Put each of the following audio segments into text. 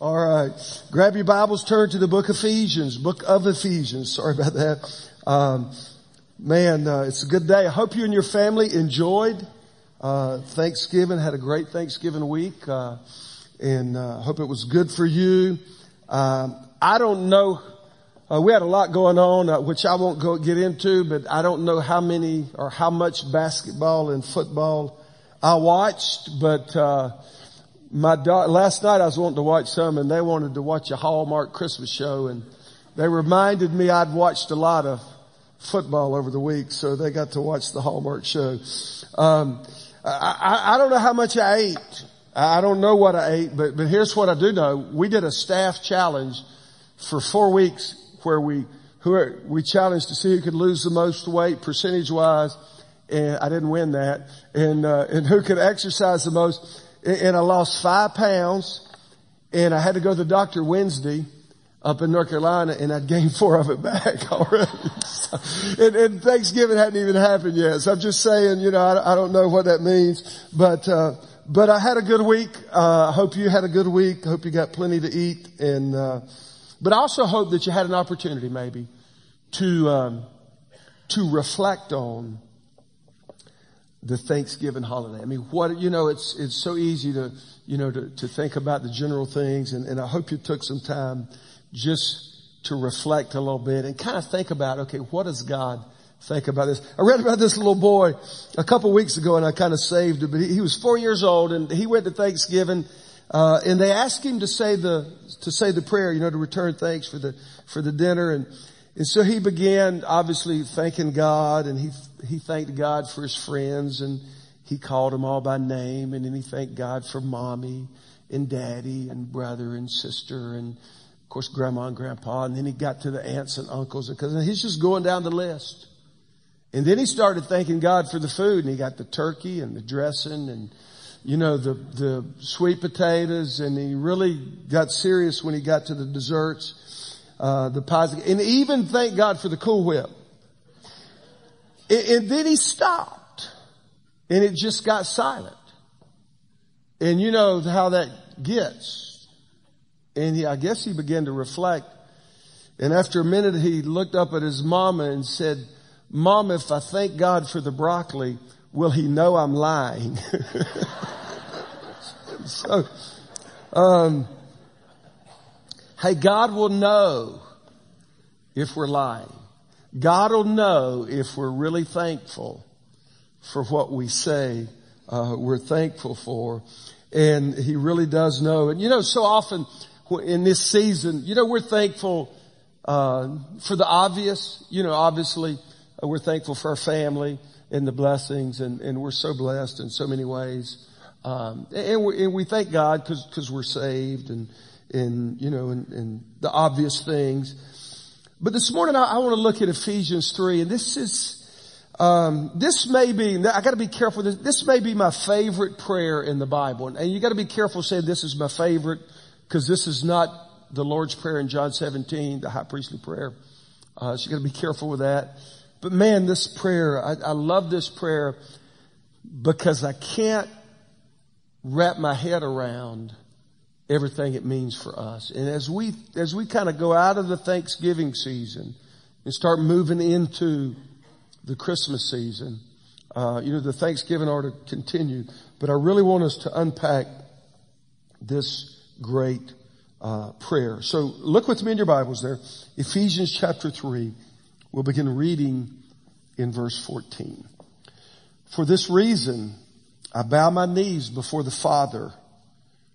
All right. Grab your Bibles, turn to the book of Ephesians, book of Ephesians. Sorry about that. Um, man, uh, it's a good day. I hope you and your family enjoyed uh, Thanksgiving, had a great Thanksgiving week, uh, and I uh, hope it was good for you. Um, I don't know. Uh, we had a lot going on, uh, which I won't go get into, but I don't know how many or how much basketball and football I watched, but my daughter, last night I was wanting to watch some and they wanted to watch a Hallmark Christmas show and they reminded me I'd watched a lot of football over the week, so they got to watch the Hallmark show. Um, I, I, don't know how much I ate. I don't know what I ate, but, but here's what I do know. We did a staff challenge for four weeks where we, who we challenged to see who could lose the most weight percentage wise. And I didn't win that. And, uh, and who could exercise the most and I lost five pounds and I had to go to the doctor Wednesday up in North Carolina and I'd gained four of it back already. So, and, and, Thanksgiving hadn't even happened yet. So I'm just saying, you know, I, I don't know what that means, but, uh, but I had a good week. Uh, I hope you had a good week. I hope you got plenty to eat and, uh, but I also hope that you had an opportunity maybe to, um, to reflect on the Thanksgiving holiday. I mean, what, you know, it's, it's so easy to, you know, to, to think about the general things and, and I hope you took some time just to reflect a little bit and kind of think about, okay, what does God think about this? I read about this little boy a couple weeks ago and I kind of saved it, but he, he was four years old and he went to Thanksgiving uh, and they asked him to say the to say the prayer, you know, to return thanks for the for the dinner, and and so he began obviously thanking God and he, he thanked God for his friends and he called them all by name and then he thanked God for mommy and daddy and brother and sister and of course grandma and grandpa and then he got to the aunts and uncles and cousins. He's just going down the list. And then he started thanking God for the food and he got the turkey and the dressing and you know, the, the sweet potatoes and he really got serious when he got to the desserts uh, the positive, and even thank God for the Cool Whip. And, and then he stopped, and it just got silent. And you know how that gets. And he, I guess he began to reflect. And after a minute, he looked up at his mama and said, Mom, if I thank God for the broccoli, will he know I'm lying? so, um, Hey, God will know if we're lying. God will know if we're really thankful for what we say uh, we're thankful for. And He really does know. And you know, so often in this season, you know, we're thankful uh, for the obvious. You know, obviously, uh, we're thankful for our family and the blessings, and, and we're so blessed in so many ways. Um, and, we, and we thank God because we're saved and and, you know, and, and the obvious things. But this morning I, I want to look at Ephesians 3 and this is, um, this may be, I gotta be careful, this, this may be my favorite prayer in the Bible. And, and you gotta be careful saying this is my favorite because this is not the Lord's Prayer in John 17, the high priestly prayer. Uh, so you gotta be careful with that. But man, this prayer, I, I love this prayer because I can't wrap my head around everything it means for us. And as we, as we kind of go out of the Thanksgiving season and start moving into the Christmas season, uh, you know, the Thanksgiving ought to continue, but I really want us to unpack this great uh, prayer. So look with me in your Bibles there. Ephesians chapter 3. We'll begin reading in verse 14. For this reason, I bow my knees before the Father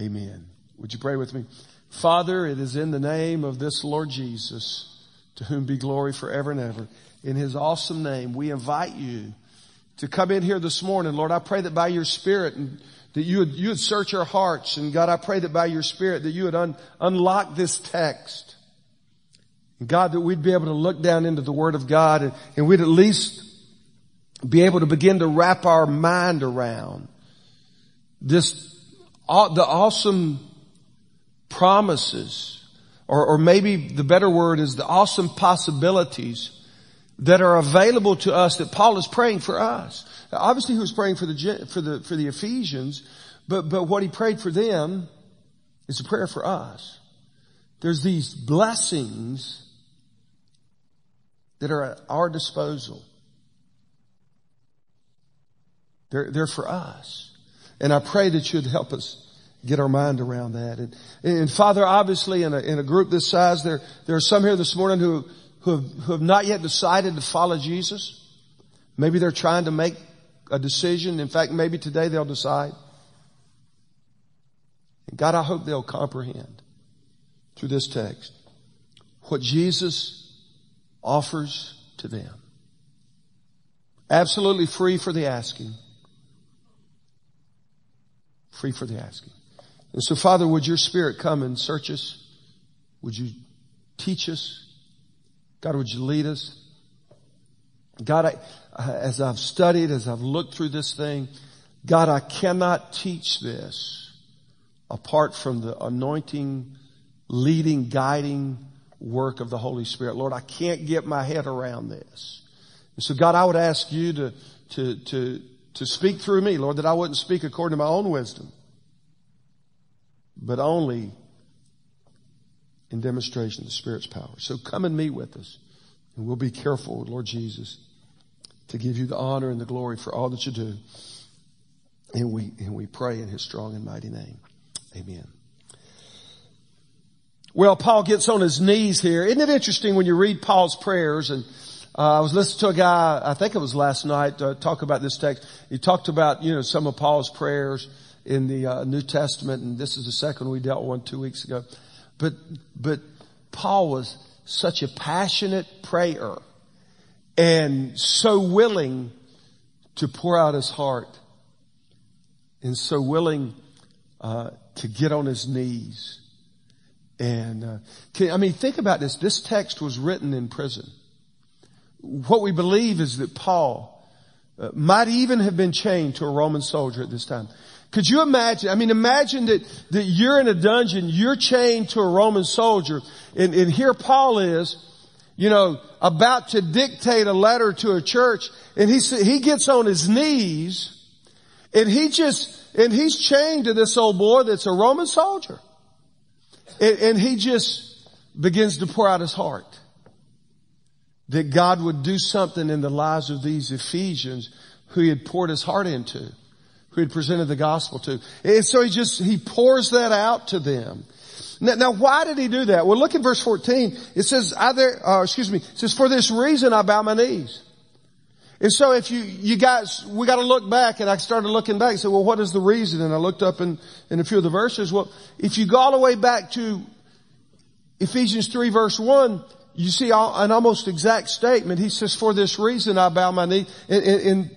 Amen. Would you pray with me? Father, it is in the name of this Lord Jesus to whom be glory forever and ever. In his awesome name, we invite you to come in here this morning. Lord, I pray that by your spirit and that you would, you would search our hearts. And God, I pray that by your spirit that you would un, unlock this text. And God, that we'd be able to look down into the word of God and, and we'd at least be able to begin to wrap our mind around this, the awesome promises, or, or maybe the better word is the awesome possibilities that are available to us that Paul is praying for us. Now, obviously he was praying for the, for the, for the Ephesians, but, but what he prayed for them is a prayer for us. There's these blessings that are at our disposal. They're, they're for us. And I pray that you'd help us get our mind around that. And, and Father, obviously in a, in a group this size, there, there are some here this morning who, who have, who have not yet decided to follow Jesus. Maybe they're trying to make a decision. In fact, maybe today they'll decide. And God, I hope they'll comprehend through this text what Jesus offers to them. Absolutely free for the asking. Free for the asking. And so Father, would your spirit come and search us? Would you teach us? God, would you lead us? God, I, as I've studied, as I've looked through this thing, God, I cannot teach this apart from the anointing, leading, guiding work of the Holy Spirit. Lord, I can't get my head around this. And so God, I would ask you to, to, to, to speak through me, Lord, that I wouldn't speak according to my own wisdom, but only in demonstration of the Spirit's power. So come and meet with us. And we'll be careful, Lord Jesus, to give you the honor and the glory for all that you do. And we, and we pray in his strong and mighty name. Amen. Well, Paul gets on his knees here. Isn't it interesting when you read Paul's prayers and uh, I was listening to a guy, I think it was last night, uh, talk about this text. He talked about, you know, some of Paul's prayers in the uh, New Testament, and this is the second we dealt with one two weeks ago. But, but Paul was such a passionate prayer and so willing to pour out his heart and so willing uh, to get on his knees. And uh, can, I mean, think about this. This text was written in prison. What we believe is that Paul uh, might even have been chained to a Roman soldier at this time. Could you imagine? I mean, imagine that, that you're in a dungeon, you're chained to a Roman soldier, and, and here Paul is, you know, about to dictate a letter to a church, and he, he gets on his knees, and he just, and he's chained to this old boy that's a Roman soldier. And, and he just begins to pour out his heart. That God would do something in the lives of these Ephesians who he had poured his heart into who he had presented the gospel to. And so he just, he pours that out to them. Now, now why did he do that? Well, look at verse 14. It says, uh, excuse me, it says, for this reason I bow my knees. And so if you, you guys, we gotta look back and I started looking back and said, well, what is the reason? And I looked up in, in a few of the verses. Well, if you go all the way back to Ephesians 3 verse 1, you see an almost exact statement. He says, for this reason I bow my knee. And, and,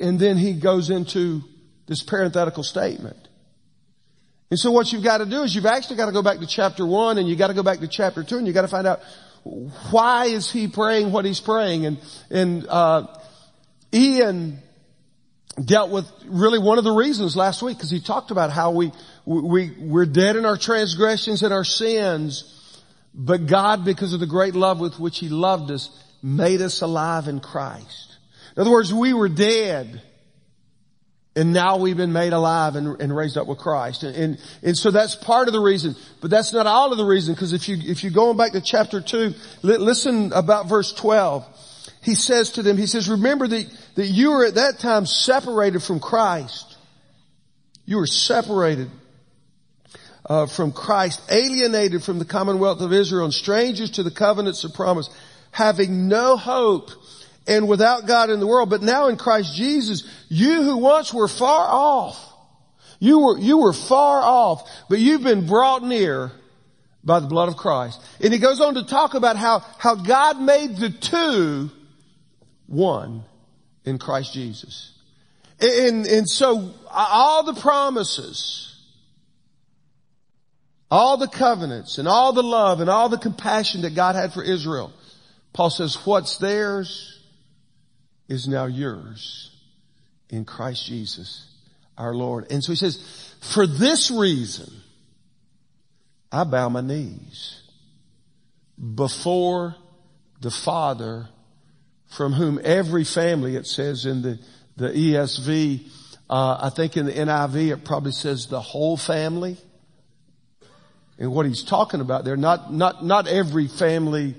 and then he goes into this parenthetical statement. And so what you've got to do is you've actually got to go back to chapter one and you got to go back to chapter two and you got to find out why is he praying what he's praying and, and, uh, Ian dealt with really one of the reasons last week because he talked about how we, we, we're dead in our transgressions and our sins, but God, because of the great love with which he loved us, made us alive in Christ. In other words, we were dead and now we've been made alive and, and raised up with Christ. And, and, and, so that's part of the reason, but that's not all of the reason, because if you, if you're going back to chapter 2, li- listen about verse 12. He says to them, he says, remember that, that you were at that time separated from Christ. You were separated. Uh, from Christ, alienated from the commonwealth of Israel and strangers to the covenants of promise, having no hope and without God in the world. But now in Christ Jesus, you who once were far off, you were, you were far off, but you've been brought near by the blood of Christ. And he goes on to talk about how, how God made the two one in Christ Jesus. And, and so all the promises, all the covenants and all the love and all the compassion that God had for Israel, Paul says, what's theirs is now yours in Christ Jesus, our Lord. And so he says, for this reason, I bow my knees before the Father from whom every family, it says in the, the ESV, uh, I think in the NIV it probably says the whole family. And what he's talking about there, not, not, not every family,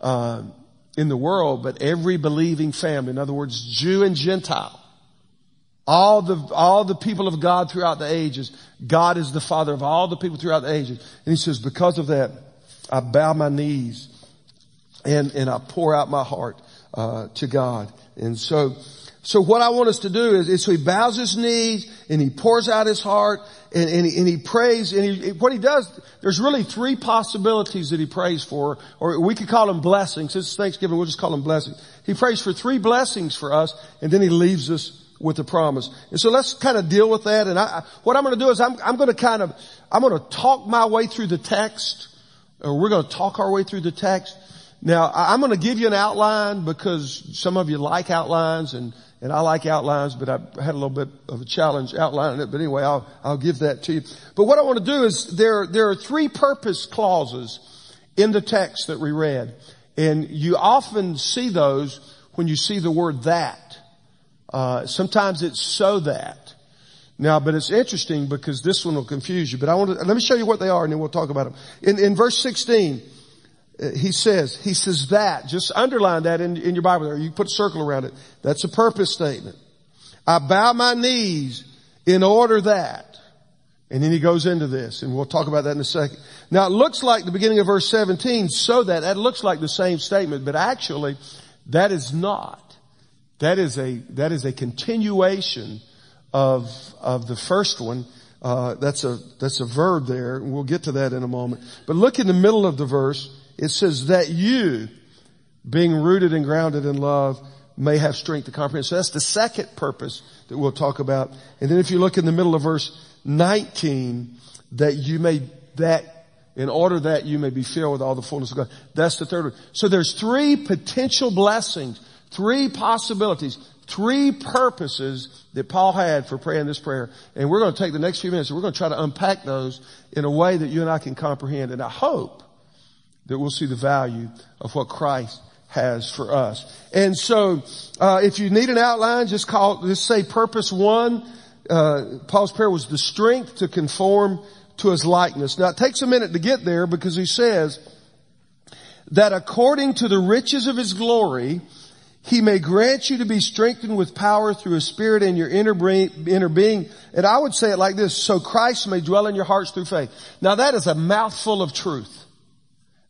uh, in the world, but every believing family. In other words, Jew and Gentile. All the, all the people of God throughout the ages. God is the father of all the people throughout the ages. And he says, because of that, I bow my knees and, and I pour out my heart uh, to God. And so, so what I want us to do is, is so he bows his knees and he pours out his heart and, and, he, and he prays and he, what he does, there's really three possibilities that he prays for, or we could call them blessings. This is Thanksgiving, we'll just call them blessings. He prays for three blessings for us and then he leaves us with the promise. And so let's kind of deal with that. And I, what I'm going to do is I'm, I'm going to kind of, I'm going to talk my way through the text, or we're going to talk our way through the text. Now, I'm going to give you an outline because some of you like outlines and, and I like outlines, but I had a little bit of a challenge outlining it. But anyway, I'll, I'll give that to you. But what I want to do is there, there are three purpose clauses in the text that we read. And you often see those when you see the word that. Uh, sometimes it's so that. Now, but it's interesting because this one will confuse you. But I want to, let me show you what they are and then we'll talk about them. In, in verse 16, uh, he says, he says that, just underline that in, in your Bible there. You put a circle around it. That's a purpose statement. I bow my knees in order that. And then he goes into this, and we'll talk about that in a second. Now it looks like the beginning of verse 17, so that, that looks like the same statement, but actually, that is not. That is a, that is a continuation of, of the first one. Uh, that's a, that's a verb there, and we'll get to that in a moment. But look in the middle of the verse. It says that you, being rooted and grounded in love, may have strength to comprehend. So that's the second purpose that we'll talk about. And then if you look in the middle of verse 19, that you may, that in order that you may be filled with all the fullness of God. That's the third one. So there's three potential blessings, three possibilities, three purposes that Paul had for praying this prayer. And we're going to take the next few minutes and we're going to try to unpack those in a way that you and I can comprehend. And I hope that we'll see the value of what Christ has for us. And so, uh, if you need an outline, just call, just say purpose one. Uh, Paul's prayer was the strength to conform to his likeness. Now it takes a minute to get there because he says that according to the riches of his glory, he may grant you to be strengthened with power through his spirit in your inner, brain, inner being. And I would say it like this, so Christ may dwell in your hearts through faith. Now that is a mouthful of truth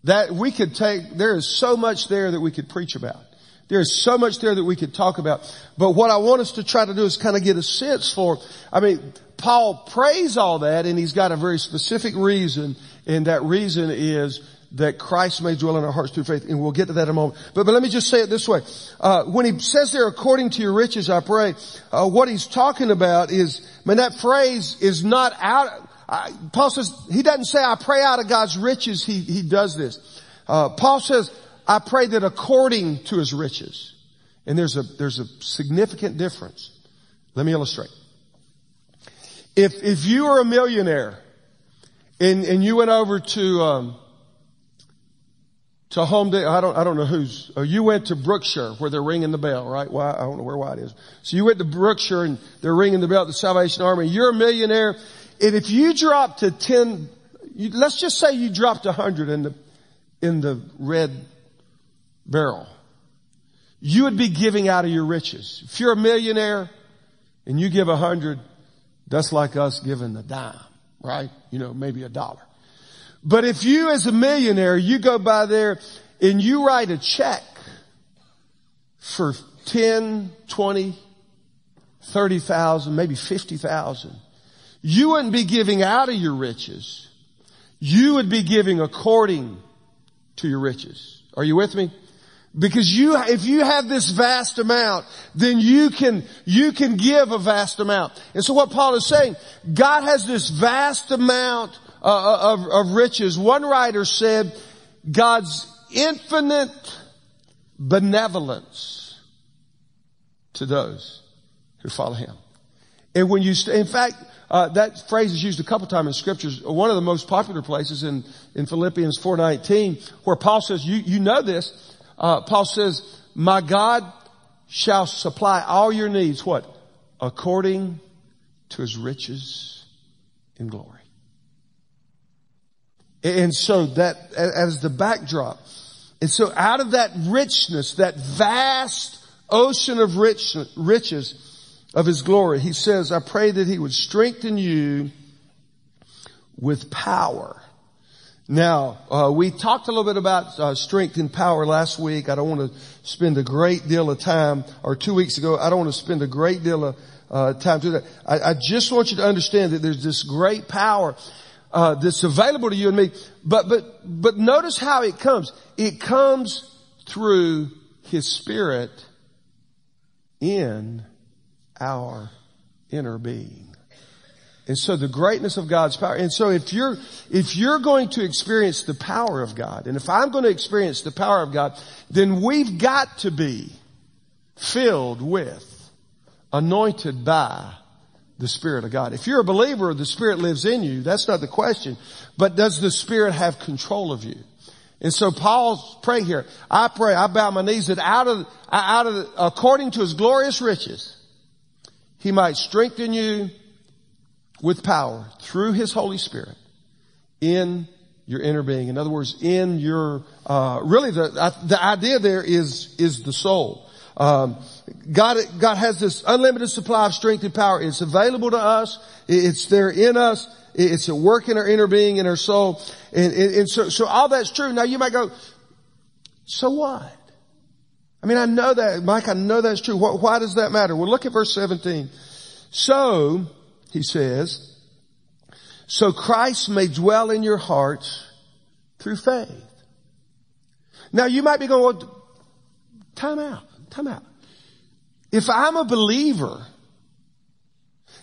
that we could take, there is so much there that we could preach about. There is so much there that we could talk about. But what I want us to try to do is kind of get a sense for, I mean, Paul prays all that and he's got a very specific reason and that reason is that Christ may dwell in our hearts through faith, and we'll get to that in a moment. But, but let me just say it this way. Uh, when he says there, according to your riches, I pray, uh, what he's talking about is, I mean, that phrase is not out, I, Paul says, he doesn't say, I pray out of God's riches, he, he does this. Uh, Paul says, I pray that according to his riches. And there's a, there's a significant difference. Let me illustrate. If, if you were a millionaire and, and you went over to, um, to home day, I don't, I don't know who's, uh, you went to Brookshire where they're ringing the bell, right? Why, I don't know where White is. So you went to Brookshire and they're ringing the bell at the Salvation Army. You're a millionaire and if you drop to 10, you, let's just say you dropped 100 in the, in the red barrel. You would be giving out of your riches. If you're a millionaire and you give 100, that's like us giving a dime, right? You know, maybe a dollar. But if you as a millionaire, you go by there and you write a check for 10, 20, 30,000, maybe 50,000, you wouldn't be giving out of your riches. You would be giving according to your riches. Are you with me? Because you, if you have this vast amount, then you can, you can give a vast amount. And so what Paul is saying, God has this vast amount uh, of, of riches. One writer said, God's infinite benevolence to those who follow Him. And when you, st- in fact, uh, that phrase is used a couple times in scriptures. One of the most popular places in, in Philippians 4.19 where Paul says, you, you know this, uh, Paul says, my God shall supply all your needs, what? According to his riches in glory. And so that, as the backdrop, and so out of that richness, that vast ocean of rich, riches of his glory, he says, I pray that he would strengthen you with power now, uh, we talked a little bit about uh, strength and power last week. I don't want to spend a great deal of time, or two weeks ago, I don't want to spend a great deal of uh, time to that. I, I, just want you to understand that there's this great power uh, that's available to you and me. But but but notice how it comes. It comes through His Spirit in our inner being. And so the greatness of God's power. And so if you're, if you're going to experience the power of God, and if I'm going to experience the power of God, then we've got to be filled with, anointed by the Spirit of God. If you're a believer, the Spirit lives in you. That's not the question. But does the Spirit have control of you? And so Paul's praying here. I pray, I bow my knees that out of, out of, according to his glorious riches, he might strengthen you with power through His Holy Spirit in your inner being. In other words, in your, uh, really the, the idea there is, is the soul. Um, God, God has this unlimited supply of strength and power. It's available to us. It's there in us. It's at work in our inner being, in our soul. And, and, and so, so all that's true. Now you might go, so what? I mean, I know that, Mike, I know that's true. Why, why does that matter? Well, look at verse 17. So, he says, so Christ may dwell in your hearts through faith. Now you might be going, well, time out, time out. If I'm a believer,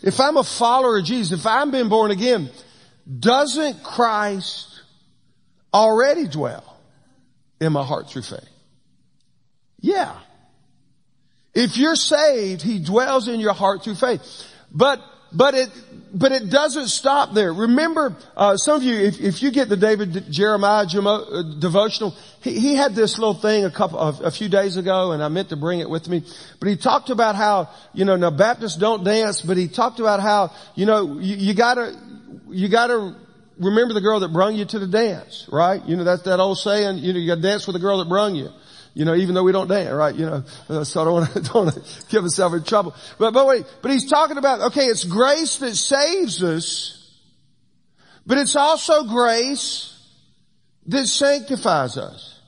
if I'm a follower of Jesus, if I'm been born again, doesn't Christ already dwell in my heart through faith? Yeah. If you're saved, He dwells in your heart through faith. But but it, but it doesn't stop there. Remember, uh, some of you, if, if you get the David Jeremiah uh, devotional, he, he had this little thing a couple of, a few days ago, and I meant to bring it with me. But he talked about how, you know, now Baptists don't dance, but he talked about how, you know, you, you gotta, you gotta remember the girl that brung you to the dance, right? You know, that's that old saying, you know, you gotta dance with the girl that brung you. You know, even though we don't dance, right? You know, uh, so I don't want to, don't give myself in trouble. But, but wait, but he's talking about, okay, it's grace that saves us, but it's also grace that sanctifies us.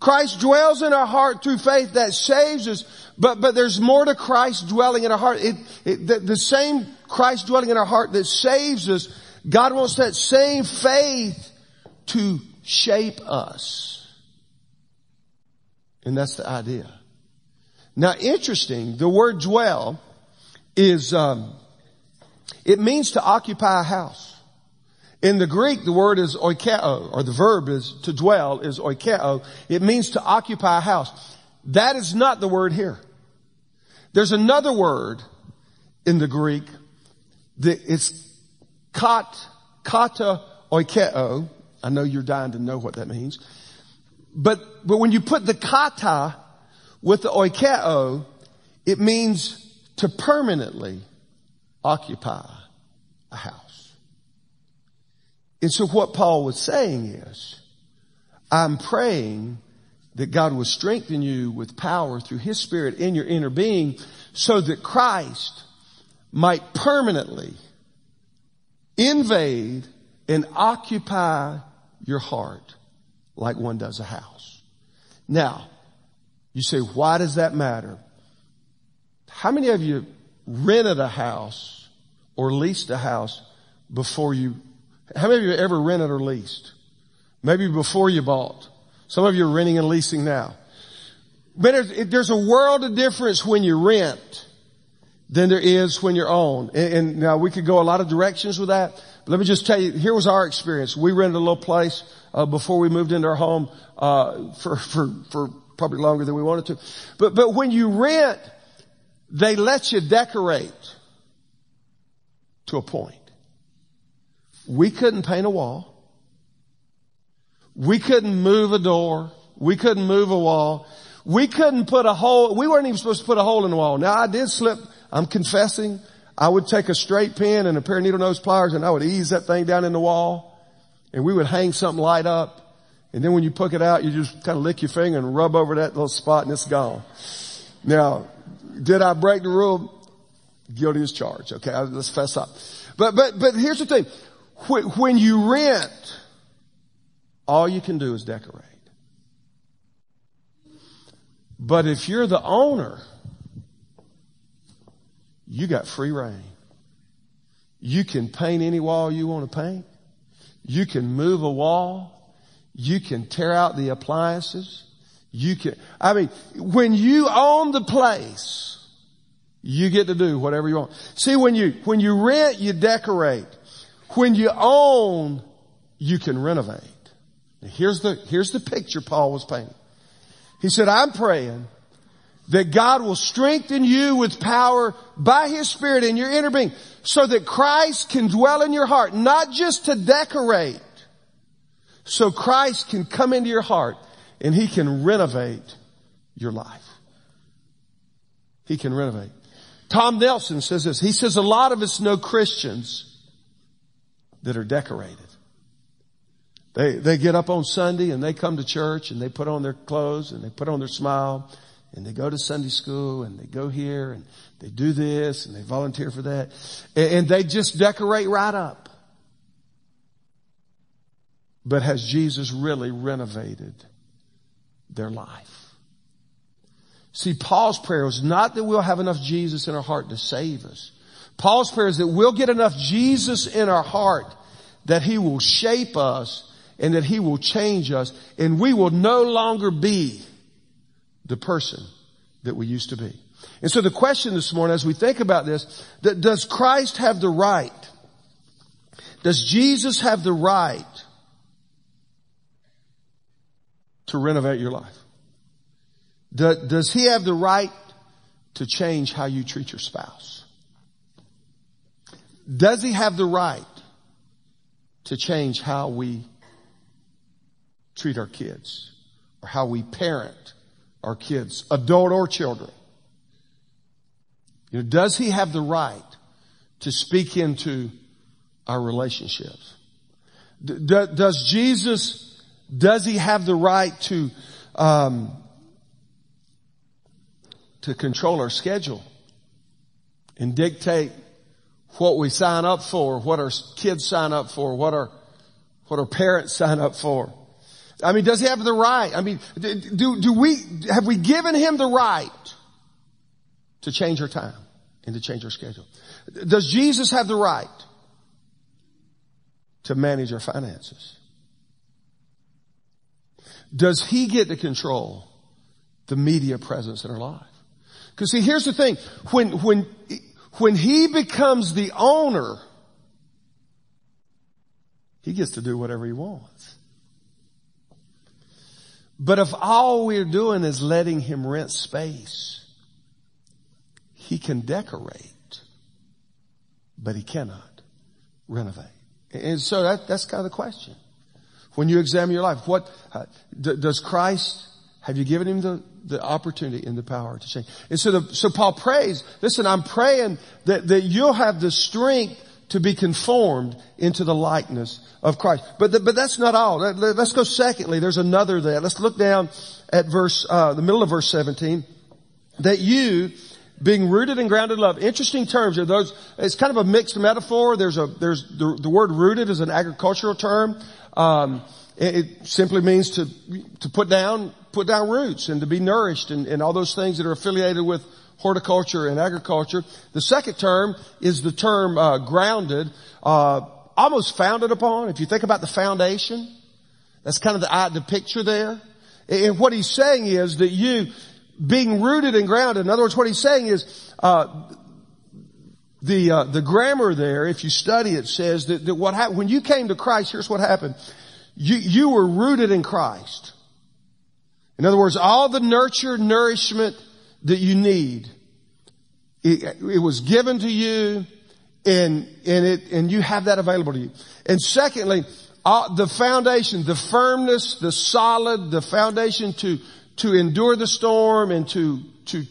Christ dwells in our heart through faith that saves us, but, but there's more to Christ dwelling in our heart. It, it, the, the same Christ dwelling in our heart that saves us, God wants that same faith to shape us. And that's the idea. Now interesting, the word dwell is, um, it means to occupy a house. In the Greek, the word is oikeo, or the verb is to dwell is oikeo. It means to occupy a house. That is not the word here. There's another word in the Greek that it's kat, kata oikeo. I know you're dying to know what that means. But, but when you put the kata with the oikeo, it means to permanently occupy a house. And so what Paul was saying is, I'm praying that God will strengthen you with power through His Spirit in your inner being so that Christ might permanently invade and occupy your heart like one does a house. Now, you say, why does that matter? How many of you rented a house or leased a house before you, how many of you ever rented or leased? Maybe before you bought. Some of you are renting and leasing now. But there's, a world of difference when you rent than there is when you're. And, and now we could go a lot of directions with that. But let me just tell you, here was our experience. We rented a little place uh, before we moved into our home uh, for for for probably longer than we wanted to. But but when you rent, they let you decorate to a point. We couldn't paint a wall. We couldn't move a door. We couldn't move a wall. We couldn't put a hole. We weren't even supposed to put a hole in the wall. Now I did slip. I'm confessing. I would take a straight pin and a pair of needle nose pliers and I would ease that thing down in the wall and we would hang something light up. And then when you poke it out, you just kind of lick your finger and rub over that little spot and it's gone. Now, did I break the rule? Guilty as charged. Okay, let's fess up. But, but, but here's the thing. When you rent, all you can do is decorate. But if you're the owner, you got free rein. You can paint any wall you want to paint. You can move a wall. You can tear out the appliances. You can, I mean, when you own the place, you get to do whatever you want. See, when you, when you rent, you decorate. When you own, you can renovate. Now here's the, here's the picture Paul was painting. He said, I'm praying that God will strengthen you with power by His Spirit in your inner being so that Christ can dwell in your heart, not just to decorate, so Christ can come into your heart and He can renovate your life. He can renovate. Tom Nelson says this. He says a lot of us know Christians that are decorated. They, they get up on Sunday and they come to church and they put on their clothes and they put on their smile and they go to Sunday school and they go here and they do this and they volunteer for that and, and they just decorate right up. But has Jesus really renovated their life? See, Paul's prayer was not that we'll have enough Jesus in our heart to save us. Paul's prayer is that we'll get enough Jesus in our heart that he will shape us and that he will change us and we will no longer be the person that we used to be. And so the question this morning as we think about this, that does Christ have the right? Does Jesus have the right to renovate your life? Does he have the right to change how you treat your spouse? Does he have the right to change how we treat our kids or how we parent our kids, adult or children. You know, does he have the right to speak into our relationships? D- does Jesus, does he have the right to, um, to control our schedule and dictate what we sign up for, what our kids sign up for, what our, what our parents sign up for? I mean, does he have the right? I mean, do, do we, have we given him the right to change our time and to change our schedule? Does Jesus have the right to manage our finances? Does he get to control the media presence in our life? Cause see, here's the thing. When, when, when he becomes the owner, he gets to do whatever he wants. But if all we're doing is letting him rent space, he can decorate, but he cannot renovate. And so that, that's kind of the question. When you examine your life, what, uh, d- does Christ, have you given him the, the opportunity and the power to change? And so the, so Paul prays, listen, I'm praying that, that you'll have the strength to be conformed into the likeness of Christ. But, the, but that's not all. Let's go secondly. There's another there. Let's look down at verse, uh, the middle of verse 17. That you, being rooted and grounded in love. Interesting terms. Are those, it's kind of a mixed metaphor. There's a, there's the, the word rooted is an agricultural term. Um, it, it, simply means to, to put down, put down roots and to be nourished and, and all those things that are affiliated with horticulture and agriculture. The second term is the term, uh, grounded, uh, almost founded upon. If you think about the foundation, that's kind of the, the picture there. And what he's saying is that you, being rooted and grounded. In other words, what he's saying is, uh, the uh, the grammar there, if you study it, says that, that what happened when you came to Christ. Here's what happened: you you were rooted in Christ. In other words, all the nurture, nourishment that you need, it, it was given to you, and and it and you have that available to you. And secondly, uh, the foundation, the firmness, the solid, the foundation to to endure the storm and to, to,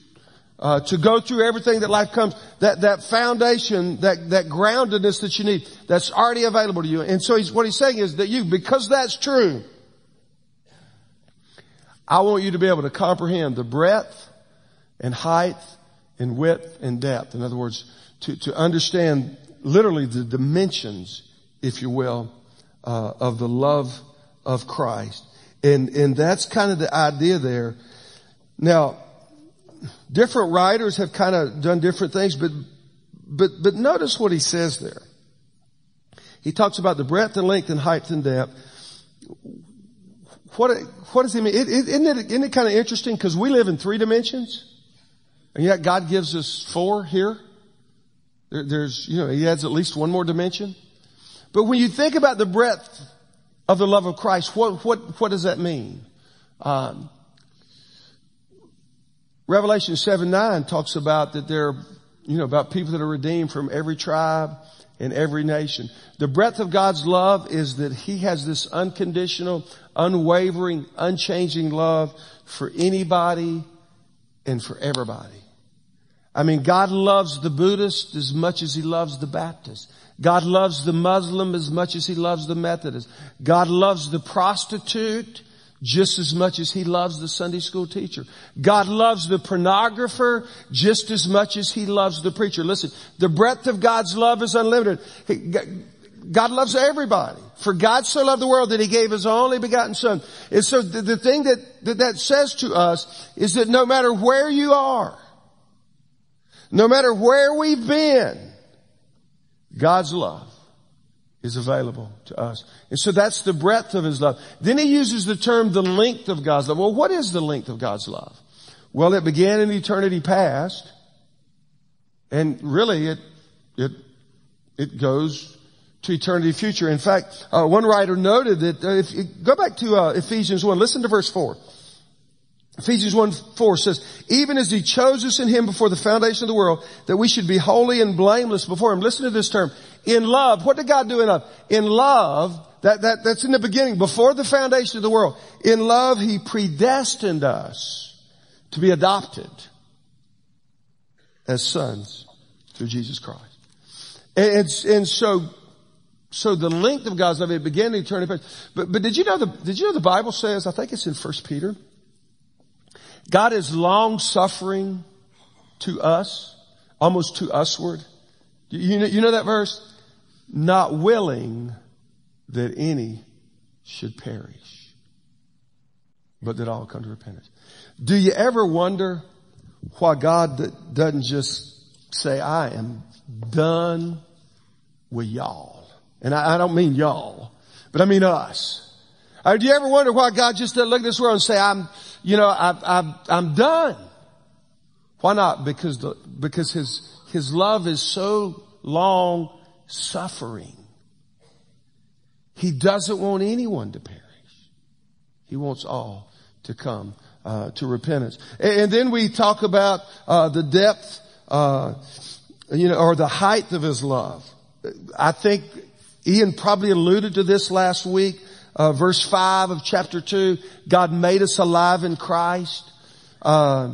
uh, to go through everything that life comes, that, that foundation, that, that groundedness that you need, that's already available to you. And so he's, what he's saying is that you, because that's true, I want you to be able to comprehend the breadth and height and width and depth. In other words, to, to understand literally the dimensions, if you will, uh, of the love of Christ. And, and that's kind of the idea there. Now, different writers have kind of done different things, but, but, but notice what he says there. He talks about the breadth and length and height and depth. What, what does he mean? It, isn't, it, isn't it kind of interesting? Because we live in three dimensions. And yet God gives us four here. There, there's, you know, he adds at least one more dimension. But when you think about the breadth of the love of Christ, what, what, what does that mean? Um, Revelation 7 9 talks about that there, you know, about people that are redeemed from every tribe and every nation. The breadth of God's love is that He has this unconditional, unwavering, unchanging love for anybody and for everybody. I mean, God loves the Buddhist as much as He loves the Baptist. God loves the Muslim as much as he loves the Methodist. God loves the prostitute just as much as he loves the Sunday school teacher. God loves the pornographer just as much as he loves the preacher. Listen, the breadth of God's love is unlimited. God loves everybody. For God so loved the world that he gave his only begotten son. And so the, the thing that, that that says to us is that no matter where you are, no matter where we've been, God's love is available to us. And so that's the breadth of His love. Then He uses the term the length of God's love. Well, what is the length of God's love? Well, it began in eternity past. And really it, it, it goes to eternity future. In fact, uh, one writer noted that uh, if go back to uh, Ephesians 1, listen to verse 4. Ephesians 1 4 says, even as he chose us in him before the foundation of the world, that we should be holy and blameless before him. Listen to this term. In love. What did God do in love? In love, that, that, that's in the beginning, before the foundation of the world. In love, he predestined us to be adopted as sons through Jesus Christ. And, and so, so the length of God's love, it began in eternity. But, but did you know the, did you know the Bible says, I think it's in First Peter, God is long suffering to us, almost to usward. You know, you know that verse? Not willing that any should perish, but that all come to repentance. Do you ever wonder why God doesn't just say, I am done with y'all? And I, I don't mean y'all, but I mean us. Or do you ever wonder why God just doesn't look at this world and say, I'm, you know, I, I, I'm done. Why not? Because the, because his, his love is so long suffering. He doesn't want anyone to perish. He wants all to come uh, to repentance. And, and, then we talk about uh, the depth, uh, you know, or the height of his love. I think Ian probably alluded to this last week uh, verse 5 of chapter 2, God made us alive in Christ. Uh,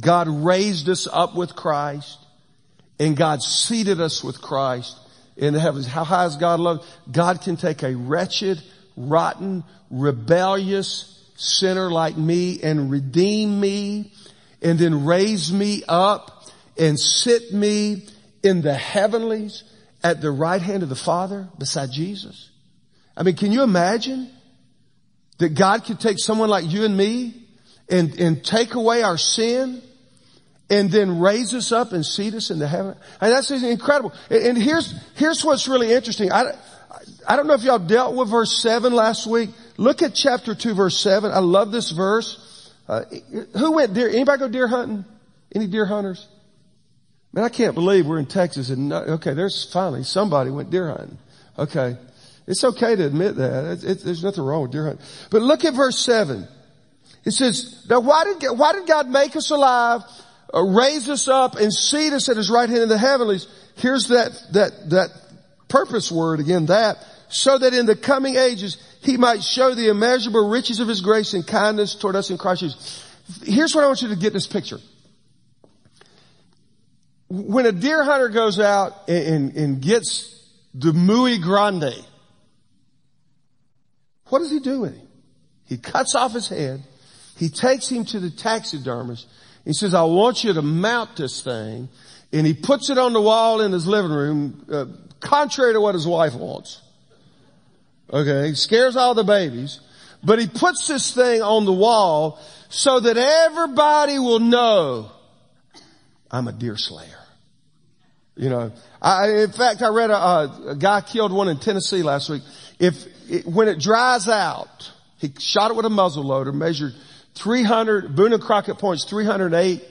God raised us up with Christ and God seated us with Christ in the heavens. How high is God love? God can take a wretched, rotten, rebellious sinner like me and redeem me and then raise me up and sit me in the heavenlies at the right hand of the Father beside Jesus? I mean, can you imagine that God could take someone like you and me and, and take away our sin and then raise us up and seat us in the heaven? And that's incredible. And here's, here's what's really interesting. I, I don't know if y'all dealt with verse 7 last week. Look at chapter 2 verse 7. I love this verse. Uh, who went deer? Anybody go deer hunting? Any deer hunters? Man, I can't believe we're in Texas and, no, okay, there's finally somebody went deer hunting. Okay. It's okay to admit that. It's, it's, there's nothing wrong with deer hunting. But look at verse 7. It says, now why did, why did God make us alive, uh, raise us up, and seat us at His right hand in the heavenlies? Here's that, that, that purpose word again, that, so that in the coming ages He might show the immeasurable riches of His grace and kindness toward us in Christ Jesus. Here's what I want you to get this picture when a deer hunter goes out and, and, and gets the muy grande, what does he do with him? He cuts off his head. He takes him to the taxidermist. He says, I want you to mount this thing. And he puts it on the wall in his living room, uh, contrary to what his wife wants. Okay. He scares all the babies. But he puts this thing on the wall so that everybody will know I'm a deer slayer. You know, I, in fact, I read a, a, guy killed one in Tennessee last week. If, it, when it dries out, he shot it with a muzzle loader, measured 300, Boone and Crockett points 308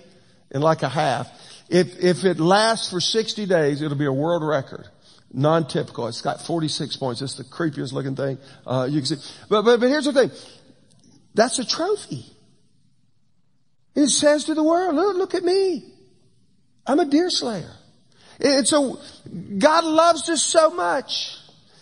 in like a half. If, if it lasts for 60 days, it'll be a world record. Non-typical. It's got 46 points. It's the creepiest looking thing, uh, you can see. But, but, but here's the thing. That's a trophy. It says to the world, look, look at me. I'm a deer slayer. And so God loves us so much.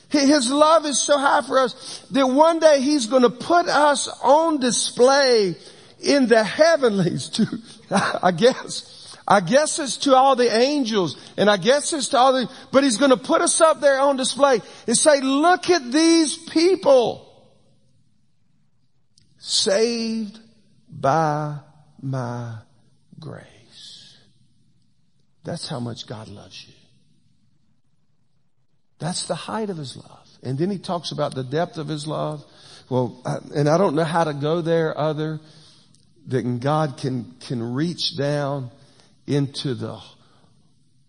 His love is so high for us that one day He's going to put us on display in the heavenlies to, I guess, I guess it's to all the angels and I guess it's to all the, but He's going to put us up there on display and say, look at these people saved by my grace. That's how much God loves you. That's the height of his love. And then he talks about the depth of his love. Well, and I don't know how to go there other than God can, can reach down into the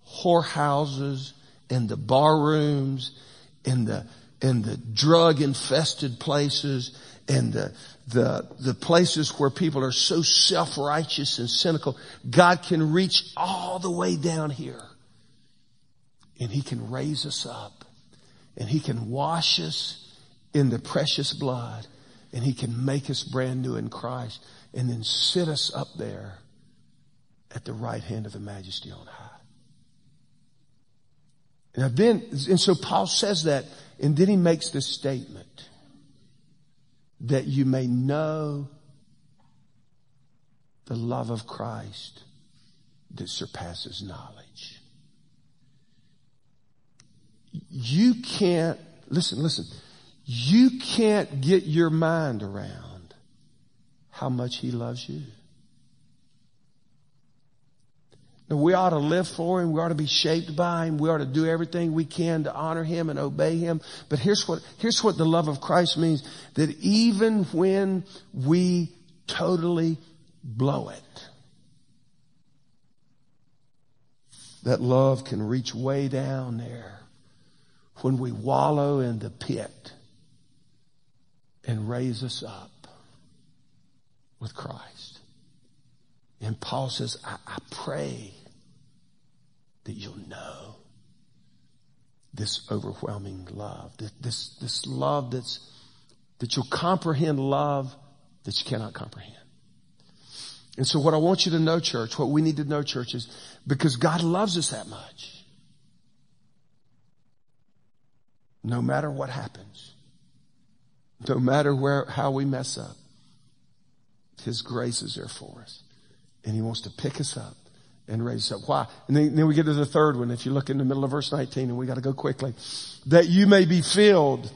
whorehouses and the bar rooms and the, and the drug infested places and the, the, the places where people are so self-righteous and cynical, God can reach all the way down here. And He can raise us up. And He can wash us in the precious blood. And He can make us brand new in Christ. And then sit us up there at the right hand of the majesty on high. And I've and so Paul says that, and then he makes this statement that you may know the love of Christ that surpasses knowledge. You can't, listen, listen, you can't get your mind around how much He loves you. Now, we ought to live for Him. We ought to be shaped by Him. We ought to do everything we can to honor Him and obey Him. But here's what, here's what the love of Christ means. That even when we totally blow it, that love can reach way down there when we wallow in the pit and raise us up with Christ. And Paul says, I, I pray that you'll know this overwhelming love, this, this love that's, that you'll comprehend love that you cannot comprehend. And so what I want you to know, church, what we need to know, church, is because God loves us that much. No matter what happens, no matter where, how we mess up, His grace is there for us. And He wants to pick us up and raise us up. Why? And then, then, we get to the third one. If you look in the middle of verse 19, and we got to go quickly, that you may be filled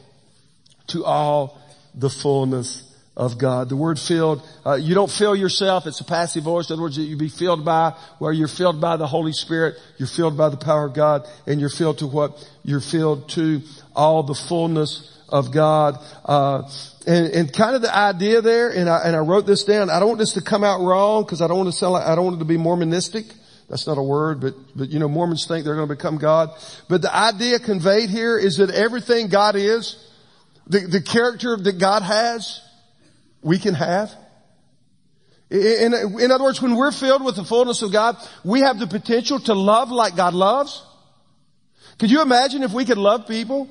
to all the fullness of God. The word filled, uh, you don't fill yourself. It's a passive voice. In other words, you be filled by, where you're filled by the Holy Spirit, you're filled by the power of God, and you're filled to what? You're filled to all the fullness of God. Uh, and, and kind of the idea there, and I, and I wrote this down. I don't want this to come out wrong because I don't want to sound like, I don't want it to be Mormonistic. That's not a word, but, but you know, Mormons think they're going to become God. But the idea conveyed here is that everything God is, the, the character that God has, we can have. In, in other words, when we're filled with the fullness of God, we have the potential to love like God loves. Could you imagine if we could love people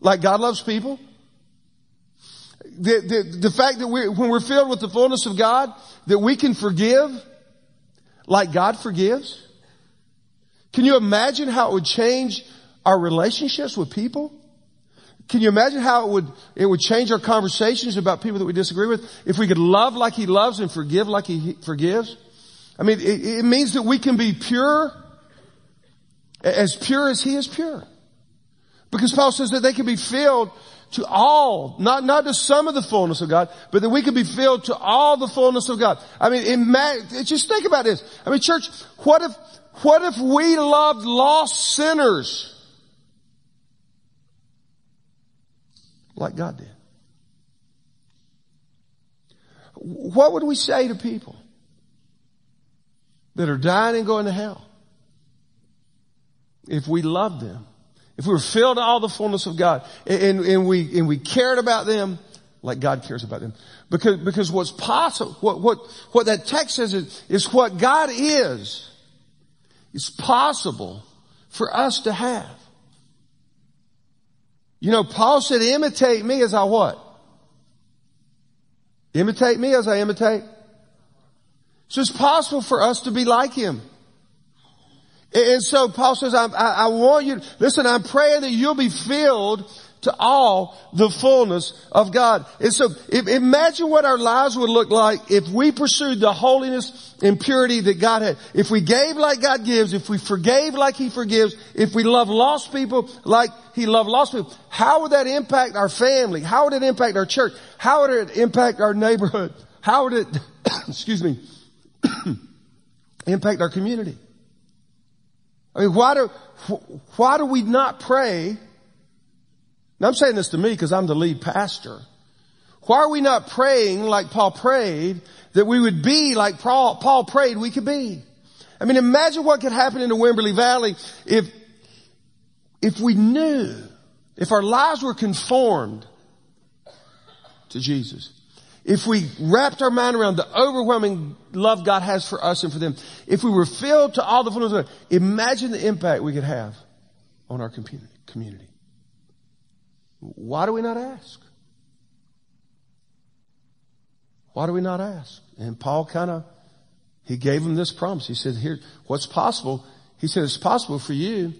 like God loves people? The, the, the fact that we, when we're filled with the fullness of God, that we can forgive like God forgives. Can you imagine how it would change our relationships with people? Can you imagine how it would, it would change our conversations about people that we disagree with if we could love like He loves and forgive like He forgives? I mean, it, it means that we can be pure, as pure as He is pure. Because Paul says that they can be filled to all, not, not to some of the fullness of God, but that we can be filled to all the fullness of God. I mean, it, just think about this. I mean, church, what if, what if we loved lost sinners like God did. What would we say to people that are dying and going to hell if we loved them? If we were filled all the fullness of God and, and we, and we cared about them like God cares about them. Because, because what's possible, what, what, what that text says is, is what God is, is possible for us to have. You know, Paul said, imitate me as I what? Imitate me as I imitate. So it's possible for us to be like him. And so Paul says, I, I, I want you, to listen, I'm praying that you'll be filled to all the fullness of God. And so if, imagine what our lives would look like if we pursued the holiness and purity that God had. If we gave like God gives, if we forgave like He forgives, if we love lost people like He loved lost people, how would that impact our family? How would it impact our church? How would it impact our neighborhood? How would it, excuse me, impact our community? I mean, why do, why do we not pray I'm saying this to me because I'm the lead pastor. Why are we not praying like Paul prayed that we would be like Paul, Paul prayed we could be? I mean, imagine what could happen in the Wimberley Valley if, if we knew, if our lives were conformed to Jesus. If we wrapped our mind around the overwhelming love God has for us and for them. If we were filled to all the fullness of God, imagine the impact we could have on our community. Why do we not ask? Why do we not ask? And Paul kind of, he gave him this promise. He said, here, what's possible? He said, it's possible for you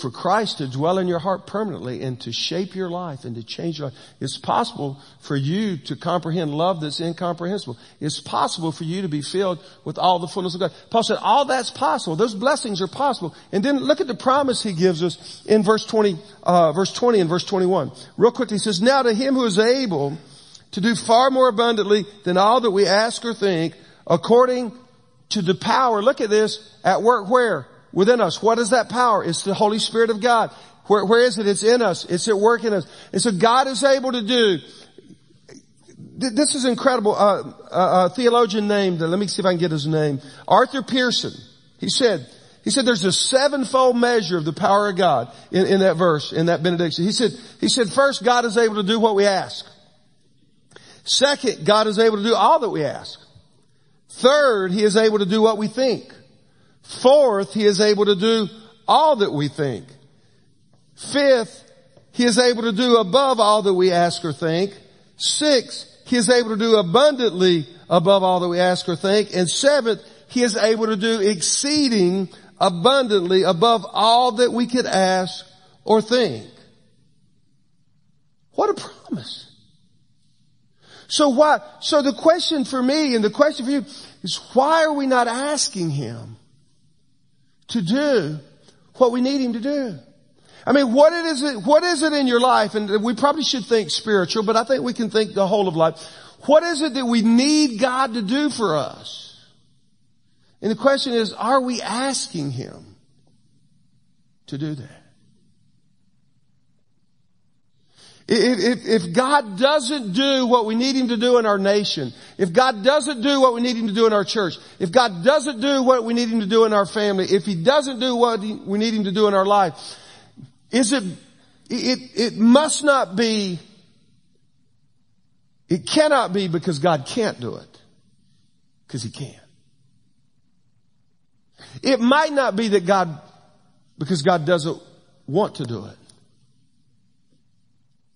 for Christ to dwell in your heart permanently and to shape your life and to change your life. It's possible for you to comprehend love that's incomprehensible. It's possible for you to be filled with all the fullness of God. Paul said, all that's possible. Those blessings are possible. And then look at the promise he gives us in verse 20, uh, verse 20 and verse 21. Real quickly, he says, now to him who is able to do far more abundantly than all that we ask or think, according to the power, look at this, at work where? Within us. What is that power? It's the Holy Spirit of God. Where, where is it? It's in us. It's at work in us. And so God is able to do. This is incredible. Uh, uh, a theologian named, let me see if I can get his name, Arthur Pearson. He said, he said there's a sevenfold measure of the power of God in, in that verse, in that benediction. He said, he said first God is able to do what we ask. Second, God is able to do all that we ask. Third, He is able to do what we think. Fourth, he is able to do all that we think. Fifth, he is able to do above all that we ask or think. Sixth, he is able to do abundantly above all that we ask or think. And seventh, he is able to do exceeding abundantly above all that we could ask or think. What a promise. So why, so the question for me and the question for you is why are we not asking him? To do what we need him to do. I mean, what is it, what is it in your life? And we probably should think spiritual, but I think we can think the whole of life. What is it that we need God to do for us? And the question is, are we asking Him to do that? If, if, God doesn't do what we need Him to do in our nation, if God doesn't do what we need Him to do in our church, if God doesn't do what we need Him to do in our family, if He doesn't do what we need Him to do in our life, is it, it, it must not be, it cannot be because God can't do it. Because He can. It might not be that God, because God doesn't want to do it.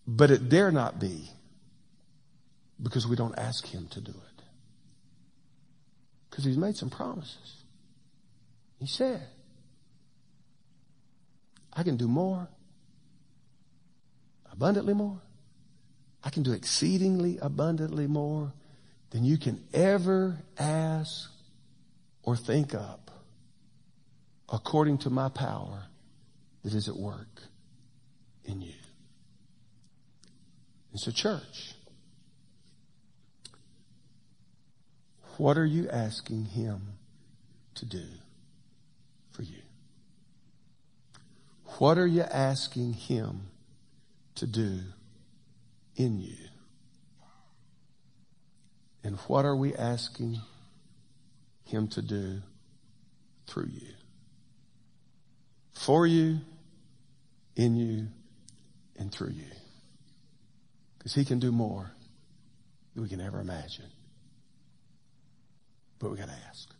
But it dare not be because we don't ask Him to do it. Because He's made some promises. He said, I can do more, abundantly more. I can do exceedingly abundantly more than you can ever ask or think up according to my power that is at work in you. It's a church. What are you asking him to do for you? What are you asking him to do in you? And what are we asking him to do through you? for you, in you, and through you. Because he can do more than we can ever imagine. But we got to ask.